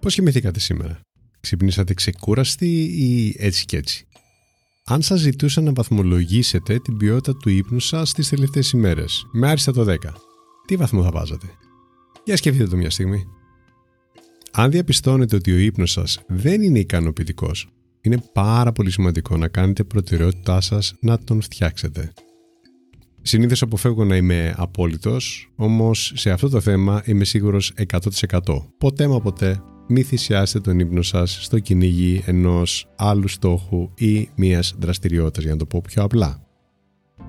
Πώς κοιμηθήκατε σήμερα; Ξυπνήσατε ξεκούραστοι ή έτσι και έτσι; Αν σας ζητούσα να βαθμολογήσετε την ποιότητα του ύπνου σας τις τελευταίες ημέρες, με άριστα το 10, τι βαθμό θα βάζατε; Για σκεφτείτε το μια στιγμή. Αν διαπιστώνετε ότι ο ύπνος σας δεν είναι ικανοποιητικός, είναι πάρα πολύ σημαντικό να κάνετε προτεραιότητά σας να τον φτιάξετε. Συνήθως αποφεύγω να είμαι απόλυτος, όμως σε αυτό το θέμα είμαι σίγουρος 100%. Ποτέ μα ποτέ μη θυσιάσετε τον ύπνο σας στο κυνήγι ενός άλλου στόχου ή μιας δραστηριότητας, για να το πω πιο απλά.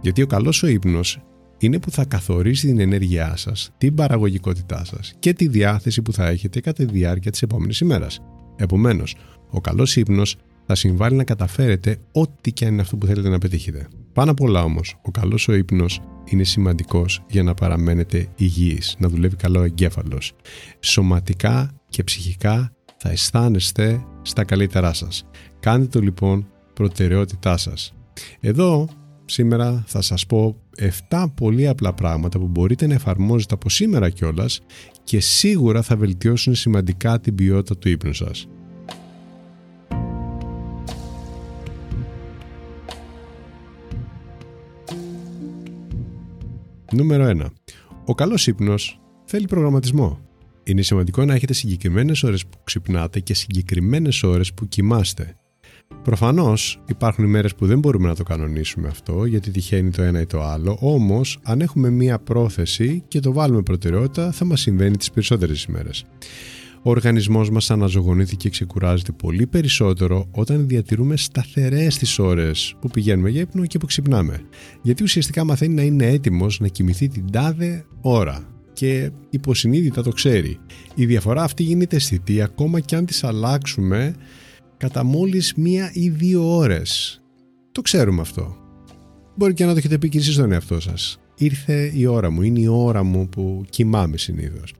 Γιατί ο καλός ο ύπνος είναι που θα καθορίσει την ενέργειά σας, την παραγωγικότητά σας και τη διάθεση που θα έχετε κατά τη διάρκεια της επόμενης ημέρας. Επομένως, ο καλός ύπνος θα συμβάλλει να καταφέρετε ό,τι και αν είναι αυτό που θέλετε να πετύχετε. Πάνω απ' όλα όμως, ο καλός ο ύπνος είναι σημαντικός για να παραμένετε υγιείς, να δουλεύει καλό ο εγκέφαλος. Σωματικά και ψυχικά θα αισθάνεστε στα καλύτερά σας. Κάντε το λοιπόν προτεραιότητά σας. Εδώ σήμερα θα σας πω 7 πολύ απλά πράγματα που μπορείτε να εφαρμόζετε από σήμερα κιόλας και σίγουρα θα βελτιώσουν σημαντικά την ποιότητα του ύπνου σας. Νούμερο 1. Ο καλός ύπνος θέλει προγραμματισμό. Είναι σημαντικό να έχετε συγκεκριμένες ώρες που ξυπνάτε και συγκεκριμένες ώρες που κοιμάστε. Προφανώς υπάρχουν ημέρε που δεν μπορούμε να το κανονίσουμε αυτό γιατί τυχαίνει το ένα ή το άλλο, όμως αν έχουμε μία πρόθεση και το βάλουμε προτεραιότητα θα μας συμβαίνει τις περισσότερες ημέρες. Ο οργανισμός μας αναζωογονείται και ξεκουράζεται πολύ περισσότερο όταν διατηρούμε σταθερές τις ώρες που πηγαίνουμε για ύπνο και που ξυπνάμε. Γιατί ουσιαστικά μαθαίνει να είναι έτοιμος να κοιμηθεί την τάδε ώρα και υποσυνείδητα το ξέρει. Η διαφορά αυτή γίνεται αισθητή ακόμα και αν τις αλλάξουμε κατά μόλις μία ή δύο ώρες. Το ξέρουμε αυτό. Μπορεί και να το έχετε πει και εσείς στον εαυτό σας. Ήρθε η ώρα μου, είναι η ώρα μου που κοιμάμαι συνήθως.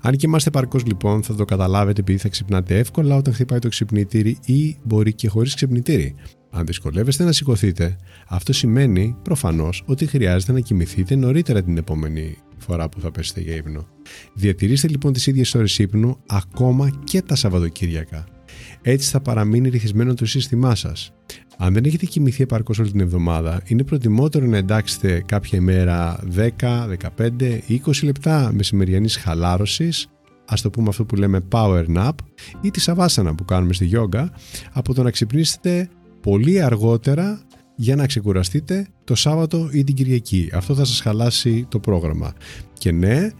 Αν κοιμάστε παρκώς λοιπόν θα το καταλάβετε επειδή θα ξυπνάτε εύκολα όταν χτυπάει το ξυπνητήρι ή μπορεί και χωρίς ξυπνητήρι. Αν δυσκολεύεστε να σηκωθείτε, αυτό σημαίνει προφανώς ότι χρειάζεται να κοιμηθείτε νωρίτερα την επόμενη φορά που θα πέσετε για ύπνο. Διατηρήστε λοιπόν τις ίδιες ώρες ύπνου ακόμα και τα Σαββατοκύριακα. Έτσι θα παραμείνει ρυθισμένο το σύστημά σας. Αν δεν έχετε κοιμηθεί επαρκώς όλη την εβδομάδα, είναι προτιμότερο να εντάξετε κάποια ημέρα 10, 15, 20 λεπτά μεσημεριανής χαλάρωσης, ας το πούμε αυτό που λέμε power nap, ή τη σαβάσανα που κάνουμε στη γιόγκα, από το να ξυπνήσετε πολύ αργότερα για να ξεκουραστείτε το Σάββατο ή την Κυριακή. Αυτό θα σας χαλάσει το πρόγραμμα. Και ναι,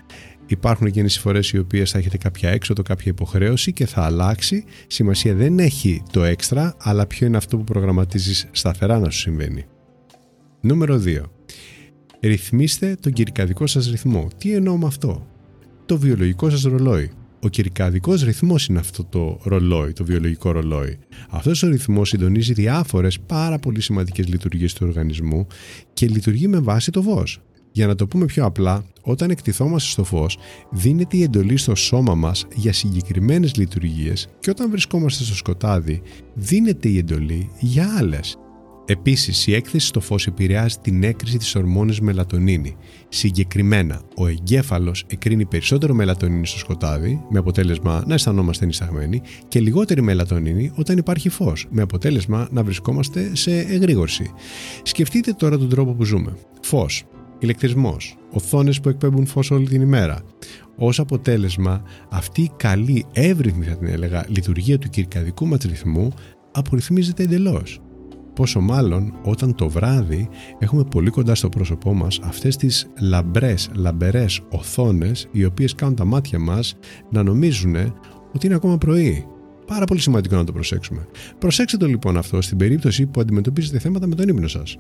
υπάρχουν και φορές οι οποίες θα έχετε κάποια έξοδο, κάποια υποχρέωση και θα αλλάξει. Σημασία δεν έχει το έξτρα, αλλά ποιο είναι αυτό που προγραμματίζεις σταθερά να σου συμβαίνει. Νούμερο 2. Ρυθμίστε τον κυρικαδικό σας ρυθμό. Τι εννοώ με αυτό; Το βιολογικό σας ρολόι. Ο κυρικαδικό ρυθμός είναι αυτό το ρολόι, το βιολογικό ρολόι. Αυτός ο ρυθμός συντονίζει διάφορες πάρα πολύ σημαντικές λειτουργίες του οργανισμού και λειτουργεί με βάση το φως. Για να το πούμε πιο απλά, όταν εκτιθόμαστε στο φως, δίνεται η εντολή στο σώμα μας για συγκεκριμένες λειτουργίες και όταν βρισκόμαστε στο σκοτάδι, δίνεται η εντολή για άλλες. Επίσης, η έκθεση στο φως επηρεάζει την έκρηση της ορμόνης μελατονίνη. Συγκεκριμένα, ο εγκέφαλος εκρίνει περισσότερο μελατονίνη στο σκοτάδι, με αποτέλεσμα να αισθανόμαστε ενισταγμένοι, και λιγότερη μελατονίνη όταν υπάρχει φως, με αποτέλεσμα να βρισκόμαστε σε εγρήγορση. Σκεφτείτε τώρα τον τρόπο που ζούμε. Φως, ηλεκτρισμός, οθόνες που εκπέμπουν φως όλη την ημέρα. Ω αποτέλεσμα, αυτή η καλή, εύρυθμη θα την έλεγα, λειτουργία του κυρκαδικού μα ρυθμού απορριθμίζεται εντελώς. Πόσο μάλλον όταν το βράδυ έχουμε πολύ κοντά στο πρόσωπό μας αυτές τις λαμπρές, λαμπερές οθόνες οι οποίες κάνουν τα μάτια μας να νομίζουν ότι είναι ακόμα πρωί. Πάρα πολύ σημαντικό να το προσέξουμε. Προσέξτε το λοιπόν αυτό στην περίπτωση που αντιμετωπίζετε θέματα με τον ύπνο σας.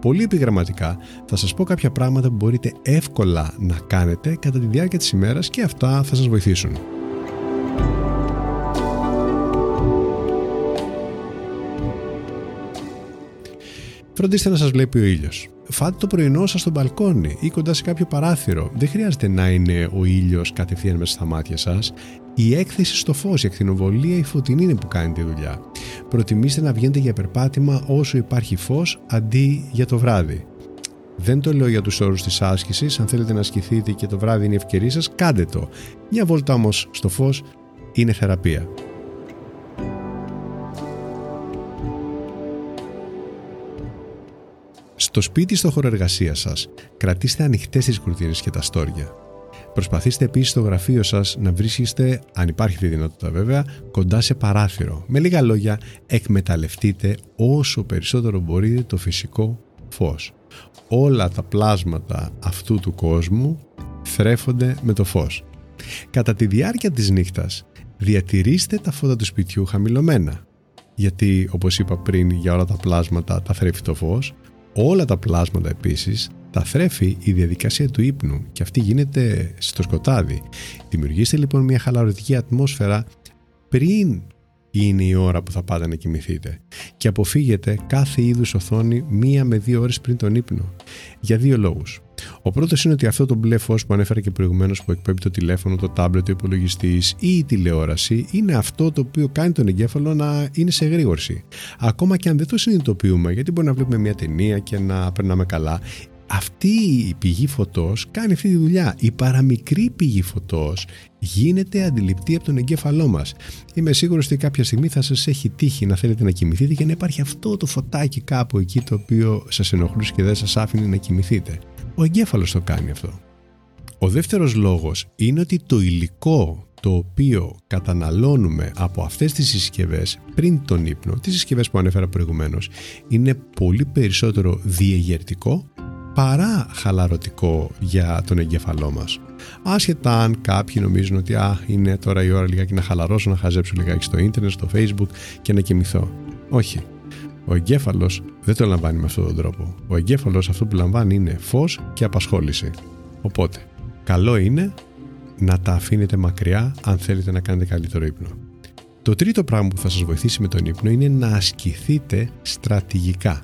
Πολύ επιγραμματικά θα σας πω κάποια πράγματα που μπορείτε εύκολα να κάνετε κατά τη διάρκεια της ημέρας και αυτά θα σας βοηθήσουν. Φροντίστε να σας βλέπει ο ήλιος. Φάτε το πρωινό σας στο μπαλκόνι ή κοντά σε κάποιο παράθυρο. Δεν χρειάζεται να είναι ο ήλιος κατευθείαν μέσα στα μάτια σας. Η έκθεση στο φως, η ακτινοβολία, η φωτεινή είναι που κάνει τη δουλειά. Προτιμήστε να βγαίνετε για περπάτημα όσο υπάρχει φως αντί για το βράδυ. Δεν το λέω για τους όρους της άσκησης, αν θέλετε να ασκηθείτε και το βράδυ είναι η ευκαιρία σας, κάντε το. Μια βόλτα όμως στο φως είναι θεραπεία. Στο σπίτι στο χώρο εργασίας σας, κρατήστε ανοιχτές τις κουρτίνε και τα στόρια. Προσπαθήστε επίσης στο γραφείο σας να βρίσκεστε, αν υπάρχει αυτή η δυνατότητα βέβαια, κοντά σε παράθυρο. Με λίγα λόγια, εκμεταλλευτείτε όσο περισσότερο μπορείτε το φυσικό φως. Όλα τα πλάσματα αυτού του κόσμου θρέφονται με το φως. Κατά τη διάρκεια της νύχτας, διατηρήστε τα φώτα του σπιτιού χαμηλωμένα. Γιατί, όπως είπα πριν, για όλα τα πλάσματα τα θρέφει το φως, όλα τα πλάσματα επίσης τα θρέφει η διαδικασία του ύπνου και αυτή γίνεται στο σκοτάδι. Δημιουργήστε λοιπόν μια χαλαρωτική ατμόσφαιρα πριν είναι η ώρα που θα πάτε να κοιμηθείτε και αποφύγετε κάθε είδους οθόνη μία με δύο ώρες πριν τον ύπνο. Για δύο λόγους. Ο πρώτος είναι ότι αυτό το μπλε φως που ανέφερα και προηγουμένως που εκπέμπει το τηλέφωνο, το τάμπλετ, ο υπολογιστής ή η τηλεόραση είναι αυτό το οποίο κάνει τον εγκέφαλο να είναι σε γρήγορση. Ακόμα και αν δεν το συνειδητοποιούμε, γιατί μπορεί να βλέπουμε μια ταινία και να περνάμε καλά, αυτή η πηγή φωτός κάνει αυτή τη δουλειά. Η παραμικρή πηγή φωτός γίνεται αντιληπτή από τον εγκέφαλό μας. Είμαι σίγουρος ότι κάποια στιγμή θα σας έχει τύχει να θέλετε να κοιμηθείτε και να υπάρχει αυτό το φωτάκι κάπου εκεί το οποίο σας ενοχλούσε και δεν σας άφηνε να κοιμηθείτε. Ο εγκέφαλος το κάνει αυτό. Ο δεύτερος λόγος είναι ότι το υλικό το οποίο καταναλώνουμε από αυτές τις συσκευές πριν τον ύπνο, τις συσκευές που ανέφερα προηγουμένως, είναι πολύ περισσότερο διεγερτικό παρά χαλαρωτικό για τον εγκέφαλό μας. Άσχετα αν κάποιοι νομίζουν ότι α, είναι τώρα η ώρα λιγάκι να χαλαρώσω, να χαζέψω λιγάκι στο ίντερνετ, στο facebook και να κοιμηθώ. Όχι. Ο εγκέφαλος δεν το λαμβάνει με αυτόν τον τρόπο. Ο εγκέφαλος αυτό που λαμβάνει είναι φως και απασχόληση. Οπότε, καλό είναι να τα αφήνετε μακριά αν θέλετε να κάνετε καλύτερο ύπνο. Το τρίτο πράγμα που θα σας βοηθήσει με τον ύπνο είναι να ασκηθείτε στρατηγικά.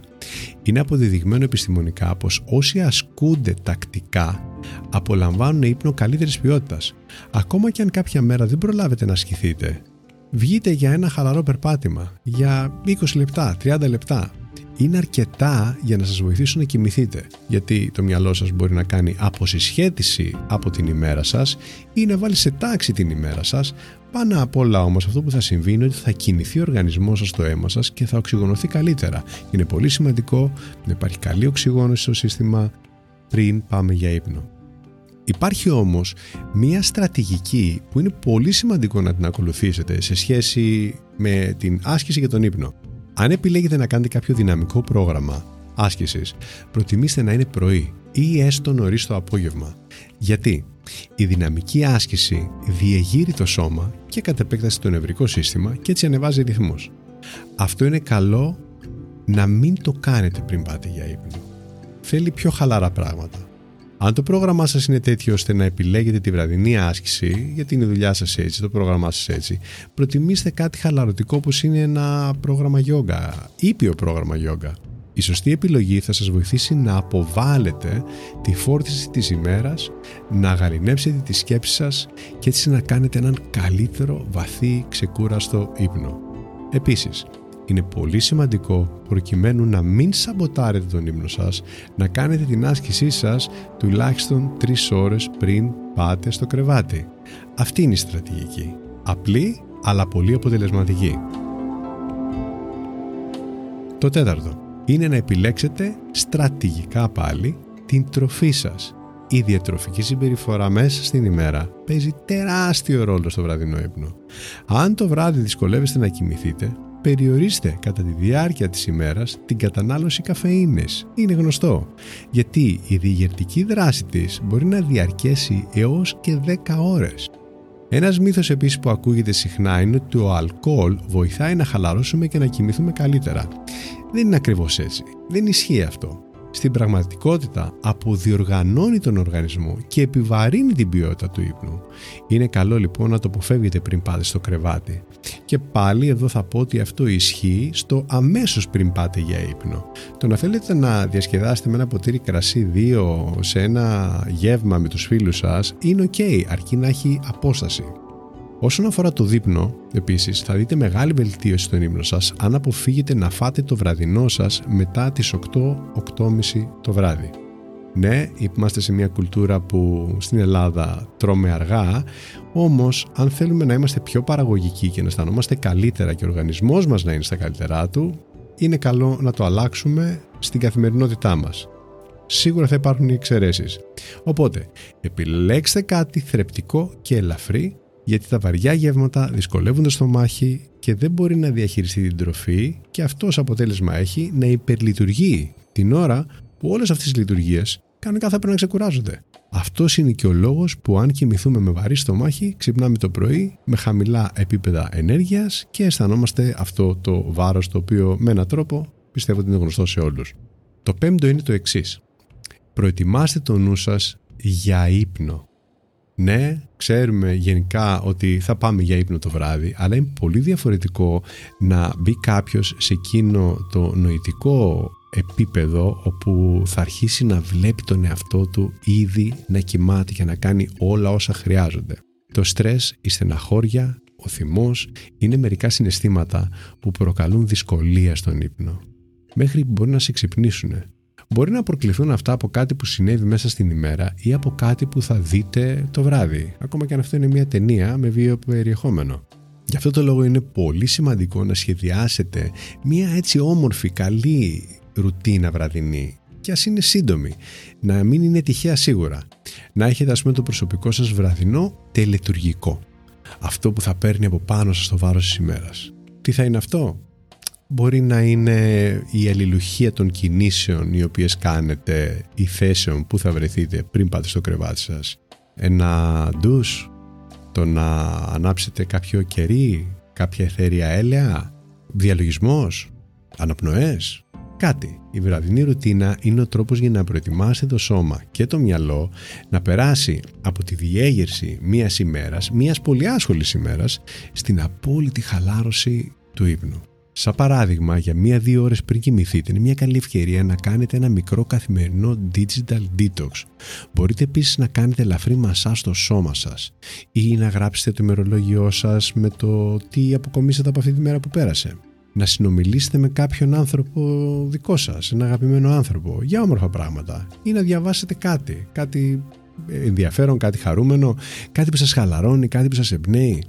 Είναι αποδεδειγμένο επιστημονικά πως όσοι ασκούνται τακτικά απολαμβάνουν ύπνο καλύτερης ποιότητας. Ακόμα και αν κάποια μέρα δεν προλάβετε να ασκηθείτε, βγείτε για ένα χαλαρό περπάτημα για 20 λεπτά, 30 λεπτά. Είναι αρκετά για να σας βοηθήσουν να κοιμηθείτε, γιατί το μυαλό σας μπορεί να κάνει αποσυσχέτιση από την ημέρα σας ή να βάλει σε τάξη την ημέρα σας πάνω απ' όλα όμως αυτό που θα συμβεί είναι ότι θα κινηθεί ο οργανισμός σας στο αίμα σας και θα οξυγονωθεί καλύτερα. Είναι πολύ σημαντικό να υπάρχει καλή οξυγόνωση στο σύστημα πριν πάμε για ύπνο. Υπάρχει όμως μία στρατηγική που είναι πολύ σημαντικό να την ακολουθήσετε σε σχέση με την άσκηση για τον ύπνο. Αν επιλέγετε να κάνετε κάποιο δυναμικό πρόγραμμα άσκησης, προτιμήστε να είναι πρωί ή έστω νωρίς το απόγευμα. Γιατί; Η δυναμική άσκηση διεγείρει το σώμα και κατ' επέκταση το νευρικό σύστημα και έτσι ανεβάζει ρυθμούς. Αυτό είναι καλό να μην το κάνετε πριν πάτε για ύπνο. Θέλει πιο χαλαρά πράγματα. Αν το πρόγραμμά σας είναι τέτοιο ώστε να επιλέγετε τη βραδινή άσκηση, γιατί είναι η δουλειά σας έτσι, το πρόγραμμά σας έτσι, προτιμήστε κάτι χαλαρωτικό όπως είναι ένα πρόγραμμα γιόγκα, ήπιο πρόγραμμα γιόγκα. Η σωστή επιλογή θα σας βοηθήσει να αποβάλλετε τη φόρτιση της ημέρας, να γαλινέψετε τη σκέψη σας και έτσι να κάνετε έναν καλύτερο, βαθύ, ξεκούραστο ύπνο. Επίσης, είναι πολύ σημαντικό προκειμένου να μην σαμποτάρετε τον ύπνο σας, να κάνετε την άσκησή σας τουλάχιστον 3 ώρες πριν πάτε στο κρεβάτι. Αυτή είναι η στρατηγική. Απλή αλλά πολύ αποτελεσματική. Το τέταρτο είναι να επιλέξετε στρατηγικά πάλι την τροφή σας. Η διατροφική συμπεριφορά μέσα στην ημέρα παίζει τεράστιο ρόλο στο βραδινό ύπνο. Αν το βράδυ δυσκολεύεστε να κοιμηθείτε, περιορίστε κατά τη διάρκεια της ημέρας την κατανάλωση καφεΐνης. Είναι γνωστό, γιατί η διηγερτική δράση της μπορεί να διαρκέσει έως και 10 ώρες. Ένας μύθος επίσης που ακούγεται συχνά είναι ότι το αλκοόλ βοηθάει να χαλαρώσουμε και να κοιμηθούμε καλύτερα. Δεν είναι ακριβώς έτσι. Δεν ισχύει αυτό. στην πραγματικότητα αποδιοργανώνει τον οργανισμό και επιβαρύνει την ποιότητα του ύπνου. Είναι καλό λοιπόν να το αποφεύγετε πριν πάτε στο κρεβάτι. Και πάλι εδώ θα πω ότι αυτό ισχύει στο αμέσως πριν πάτε για ύπνο. Το να θέλετε να διασκεδάσετε με ένα ποτήρι κρασί δύο σε ένα γεύμα με τους φίλους σας είναι ok αρκεί να έχει απόσταση. Όσον αφορά το δείπνο, επίσης, θα δείτε μεγάλη βελτίωση στον ύπνο σας αν αποφύγετε να φάτε το βραδινό σας μετά τις 8-8.30 το βράδυ. Ναι, είμαστε σε μια κουλτούρα που στην Ελλάδα τρώμε αργά, όμως αν θέλουμε να είμαστε πιο παραγωγικοί και να αισθανόμαστε καλύτερα και ο οργανισμός μας να είναι στα καλύτερά του, είναι καλό να το αλλάξουμε στην καθημερινότητά μας. Σίγουρα θα υπάρχουν οι εξαιρέσεις. Οπότε, επιλέξτε κάτι θρεπτικό και ελαφρύ γιατί τα βαριά γεύματα δυσκολεύουν το στομάχι και δεν μπορεί να διαχειριστεί την τροφή και αυτός ως αποτέλεσμα έχει να υπερλειτουργεί την ώρα που όλες αυτές τις λειτουργίες κανονικά θα πρέπει να ξεκουράζονται. Αυτός είναι και ο λόγος που αν κοιμηθούμε με βαρύ στομάχι, ξυπνάμε το πρωί με χαμηλά επίπεδα ενέργειας και αισθανόμαστε αυτό το βάρος το οποίο με έναν τρόπο πιστεύω ότι είναι γνωστό σε όλους. Το πέμπτο είναι το εξής. Προετοιμάστε το νου σας για ύπνο. Ναι, ξέρουμε γενικά ότι θα πάμε για ύπνο το βράδυ, αλλά είναι πολύ διαφορετικό να μπει κάποιος σε εκείνο το νοητικό επίπεδο όπου θα αρχίσει να βλέπει τον εαυτό του ήδη να κοιμάται και να κάνει όλα όσα χρειάζονται. Το στρες, η στεναχώρια, ο θυμός είναι μερικά συναισθήματα που προκαλούν δυσκολία στον ύπνο. Μέχρι μπορεί να σε ξυπνήσουν Μπορεί να προκληθούν αυτά από κάτι που συνέβη μέσα στην ημέρα ή από κάτι που θα δείτε το βράδυ, ακόμα και αν αυτό είναι μια ταινία με βίαιο περιεχόμενο. Γι' αυτό το λόγο είναι πολύ σημαντικό να σχεδιάσετε μια έτσι όμορφη, καλή ρουτίνα βραδινή και ας είναι σύντομη, να μην είναι τυχαία σίγουρα. Να έχετε ας πούμε το προσωπικό σας βραδινό τελετουργικό. Αυτό που θα παίρνει από πάνω σας το βάρος της ημέρας. Τι θα είναι αυτό; Μπορεί να είναι η αλληλουχία των κινήσεων οι οποίες κάνετε ή θέσεων που θα βρεθείτε πριν πάτε στο κρεβάτι σας. Ένα ντους, το να ανάψετε κάποιο κερί, κάποια εθέρια έλαια, διαλογισμός, αναπνοές, κάτι. Η βραδινή ρουτίνα είναι ο τρόπος για να προετοιμάσετε το σώμα και το μυαλό να περάσει από τη διέγερση μιας ημέρας, μιας πολύ άσχολης ημέρας, στην απόλυτη χαλάρωση του ύπνου. Σαν παράδειγμα, για μία-δύο ώρες πριν κοιμηθείτε, είναι μια καλή ευκαιρία να κάνετε ένα μικρό καθημερινό digital detox. Μπορείτε επίσης να κάνετε ελαφρύ μασά στο σώμα σας ή να γράψετε το ημερολόγιό σας με το τι αποκομίσατε από αυτή τη μέρα που πέρασε. Να συνομιλήσετε με κάποιον άνθρωπο δικό σας, ένα αγαπημένο άνθρωπο, για όμορφα πράγματα ή να διαβάσετε κάτι, κάτι ενδιαφέρον, κάτι χαρούμενο, κάτι που σας χαλαρώνει, κάτι που σας εμπνέει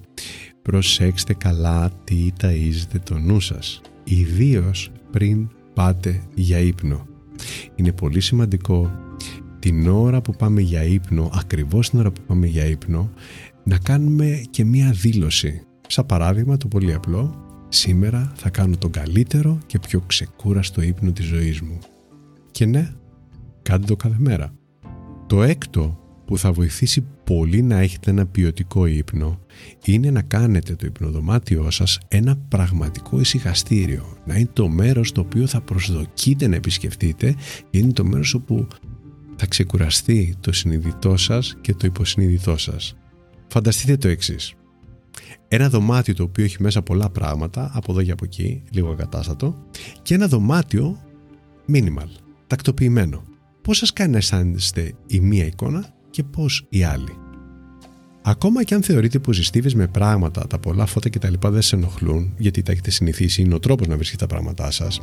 προσέξτε καλά τι ταΐζετε το νου σας, ιδίως πριν πάτε για ύπνο. Είναι πολύ σημαντικό την ώρα που πάμε για ύπνο, ακριβώς την ώρα που πάμε για ύπνο, να κάνουμε και μία δήλωση. Σαν παράδειγμα το πολύ απλό, σήμερα θα κάνω τον καλύτερο και πιο ξεκούραστο ύπνο της ζωής μου. Και ναι, κάντε το κάθε μέρα. Το έκτο που θα βοηθήσει πολύ να έχετε ένα ποιοτικό ύπνο είναι να κάνετε το υπνοδωμάτιό σας ένα πραγματικό ησυχαστήριο. Να είναι το μέρος το οποίο θα προσδοκείτε να επισκεφτείτε και είναι το μέρος όπου θα ξεκουραστεί το συνειδητό σας και το υποσυνειδητό σας. Φανταστείτε το εξής. Ένα δωμάτιο το οποίο έχει μέσα πολλά πράγματα, από εδώ και από εκεί, λίγο ακατάστατο, και ένα δωμάτιο minimal, τακτοποιημένο. Πώς σας κάνει να αισθάνεστε η μία εικόνα και πώς η άλλη; Ακόμα και αν θεωρείτε πως οι στίβες με πράγματα, τα πολλά φώτα κτλ. δεν σε ενοχλούν, γιατί τα έχετε συνηθίσει, είναι ο τρόπος να βρίσκετε τα πράγματά σας,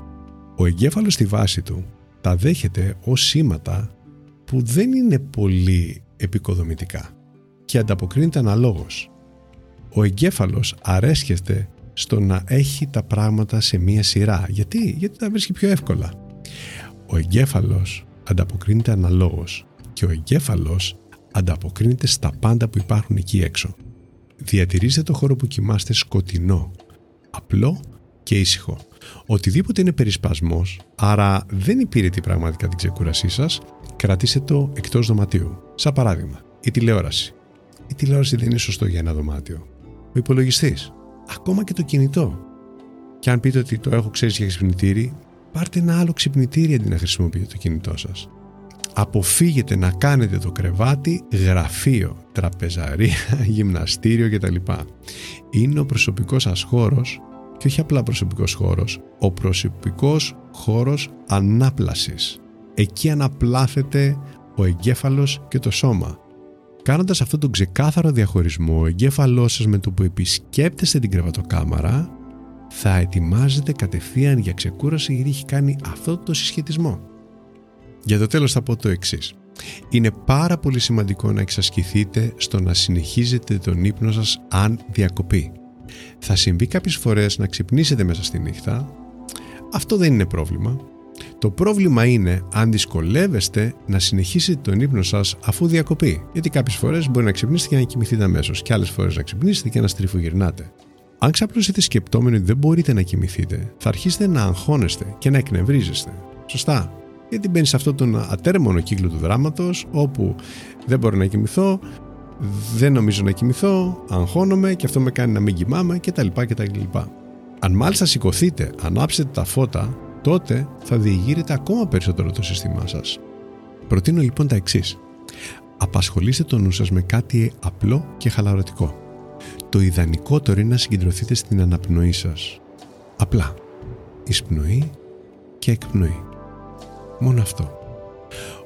ο εγκέφαλος στη βάση του τα δέχεται ως σήματα που δεν είναι πολύ επικοδομητικά και ανταποκρίνεται αναλόγως. Ο εγκέφαλος αρέσκεται στο να έχει τα πράγματα σε μία σειρά. Γιατί, Γιατί τα βρίσκει πιο εύκολα. Ο εγκέφαλος ανταποκρίνεται αναλόγως και ο εγκέφαλος ανταποκρίνεται στα πάντα που υπάρχουν εκεί έξω. Διατηρήστε το χώρο που κοιμάστε σκοτεινό, απλό και ήσυχο. Οτιδήποτε είναι περισπασμός, άρα δεν υπηρετεί πραγματικά την ξεκούρασή σας, κρατήστε το εκτός δωματίου. Σαν παράδειγμα, η τηλεόραση. Η τηλεόραση δεν είναι σωστό για ένα δωμάτιο. Ο υπολογιστής. Ακόμα και το κινητό. Και αν πείτε ότι το έχω ξέρεις για ξυπνητήρι, πάρτε ένα άλλο ξυπνητήρι αντί να χρησιμοποιείτε το κινητό σας. Αποφύγετε να κάνετε το κρεβάτι γραφείο, τραπεζαρία, γυμναστήριο κτλ. Είναι ο προσωπικός σας χώρος και όχι απλά προσωπικός χώρος, ο προσωπικός χώρος ανάπλασης. Εκεί αναπλάθεται ο εγκέφαλος και το σώμα. Κάνοντας αυτόν τον ξεκάθαρο διαχωρισμό, ο εγκέφαλός σας με το που επισκέπτεστε την κρεβατοκάμαρα θα ετοιμάζεται κατευθείαν για ξεκούραση γιατί έχει κάνει αυτό το συσχετισμό. Για το τέλος θα πω το εξής. Είναι πάρα πολύ σημαντικό να εξασκηθείτε στο να συνεχίζετε τον ύπνο σας αν διακοπεί. Θα συμβεί κάποιες φορές να ξυπνήσετε μέσα στη νύχτα. Αυτό δεν είναι πρόβλημα. Το πρόβλημα είναι αν δυσκολεύεστε να συνεχίσετε τον ύπνο σας αφού διακοπεί. Γιατί κάποιες φορές μπορεί να ξυπνήσετε και να κοιμηθείτε αμέσως και άλλες φορές να ξυπνήσετε και να στριφογυρνάτε. Αν ξαπλώσετε σκεπτόμενοι ότι δεν μπορείτε να κοιμηθείτε, θα αρχίσετε να αγχώνεστε και να εκνευρίζεστε. Σωστά. Γιατί μπαίνεις σε αυτόν τον ατέρμονο κύκλο του δράματος όπου δεν μπορώ να κοιμηθώ, δεν νομίζω να κοιμηθώ, αγχώνομαι και αυτό με κάνει να μην κοιμάμαι κτλ. κτλ. Αν μάλιστα σηκωθείτε, ανάψετε τα φώτα, τότε θα διηγείρετε ακόμα περισσότερο το σύστημά σας. Προτείνω λοιπόν τα εξής. Απασχολήστε το νου σας με κάτι απλό και χαλαρωτικό. Το ιδανικότερο είναι να συγκεντρωθείτε στην αναπνοή σας. Απλά. Εισπνοή και εκπνοή. Μόνο αυτό.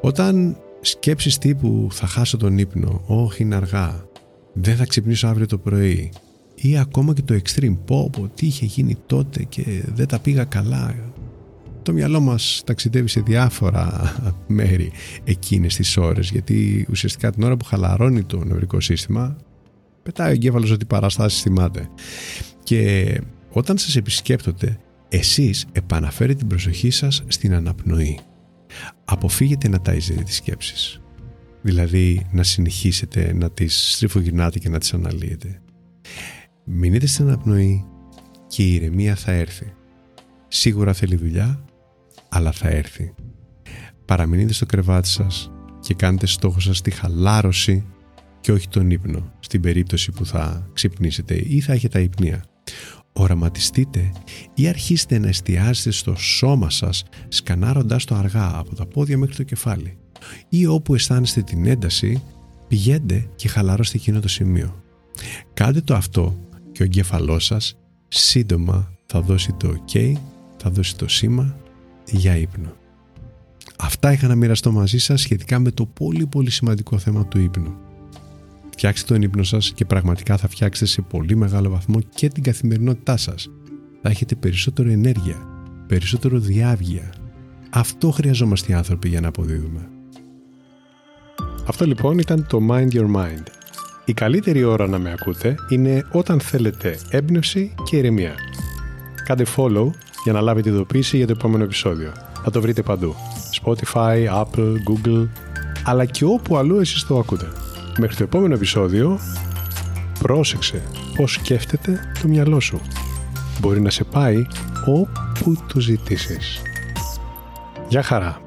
Όταν σκέψεις τύπου θα χάσω τον ύπνο, όχι είναι αργά, δεν θα ξυπνήσω αύριο το πρωί ή ακόμα και το extreme, πω πω τι είχε γίνει τότε και δεν τα πήγα καλά. Το μυαλό μας ταξιδεύει σε διάφορα μέρη εκείνες τις ώρες γιατί ουσιαστικά την ώρα που χαλαρώνει το νευρικό σύστημα πετάει ο εγκέφαλος ότι παραστάσεις θυμάται. Και όταν σας επισκέπτονται εσείς επαναφέρετε την προσοχή σας στην αναπνοή αποφύγετε να ταΐζετε τις σκέψεις. Δηλαδή να συνεχίσετε να τις στριφογυρνάτε και να τις αναλύετε. Μείνετε στην αναπνοή και η ηρεμία θα έρθει. Σίγουρα θέλει δουλειά, αλλά θα έρθει. Παραμείνετε στο κρεβάτι σας και κάντε στόχο σας τη χαλάρωση και όχι τον ύπνο στην περίπτωση που θα ξυπνήσετε ή θα έχετε αϊπνία οραματιστείτε ή αρχίστε να εστιάζετε στο σώμα σας σκανάροντας το αργά από τα πόδια μέχρι το κεφάλι ή όπου αισθάνεστε την ένταση πηγαίνετε και χαλαρώστε εκείνο το σημείο. Κάντε το αυτό και ο εγκέφαλός σας σύντομα θα δώσει το ok, θα δώσει το σήμα για ύπνο. Αυτά είχα να μοιραστώ μαζί σας σχετικά με το πολύ πολύ σημαντικό θέμα του ύπνου. Φτιάξτε τον ύπνο σας και πραγματικά θα φτιάξετε σε πολύ μεγάλο βαθμό και την καθημερινότητά σας. Θα έχετε περισσότερο ενέργεια, περισσότερο διάβγεια. Αυτό χρειαζόμαστε οι άνθρωποι για να αποδίδουμε. Αυτό λοιπόν ήταν το Mind Your Mind. Η καλύτερη ώρα να με ακούτε είναι όταν θέλετε έμπνευση και ηρεμία. Κάντε follow για να λάβετε ειδοποίηση για το επόμενο επεισόδιο. Θα το βρείτε παντού. Spotify, Apple, Google, αλλά και όπου αλλού εσείς το ακούτε. Μέχρι το επόμενο επεισόδιο, πρόσεξε πώς σκέφτεται το μυαλό σου. Μπορεί να σε πάει όπου το ζητήσεις. Γεια χαρά!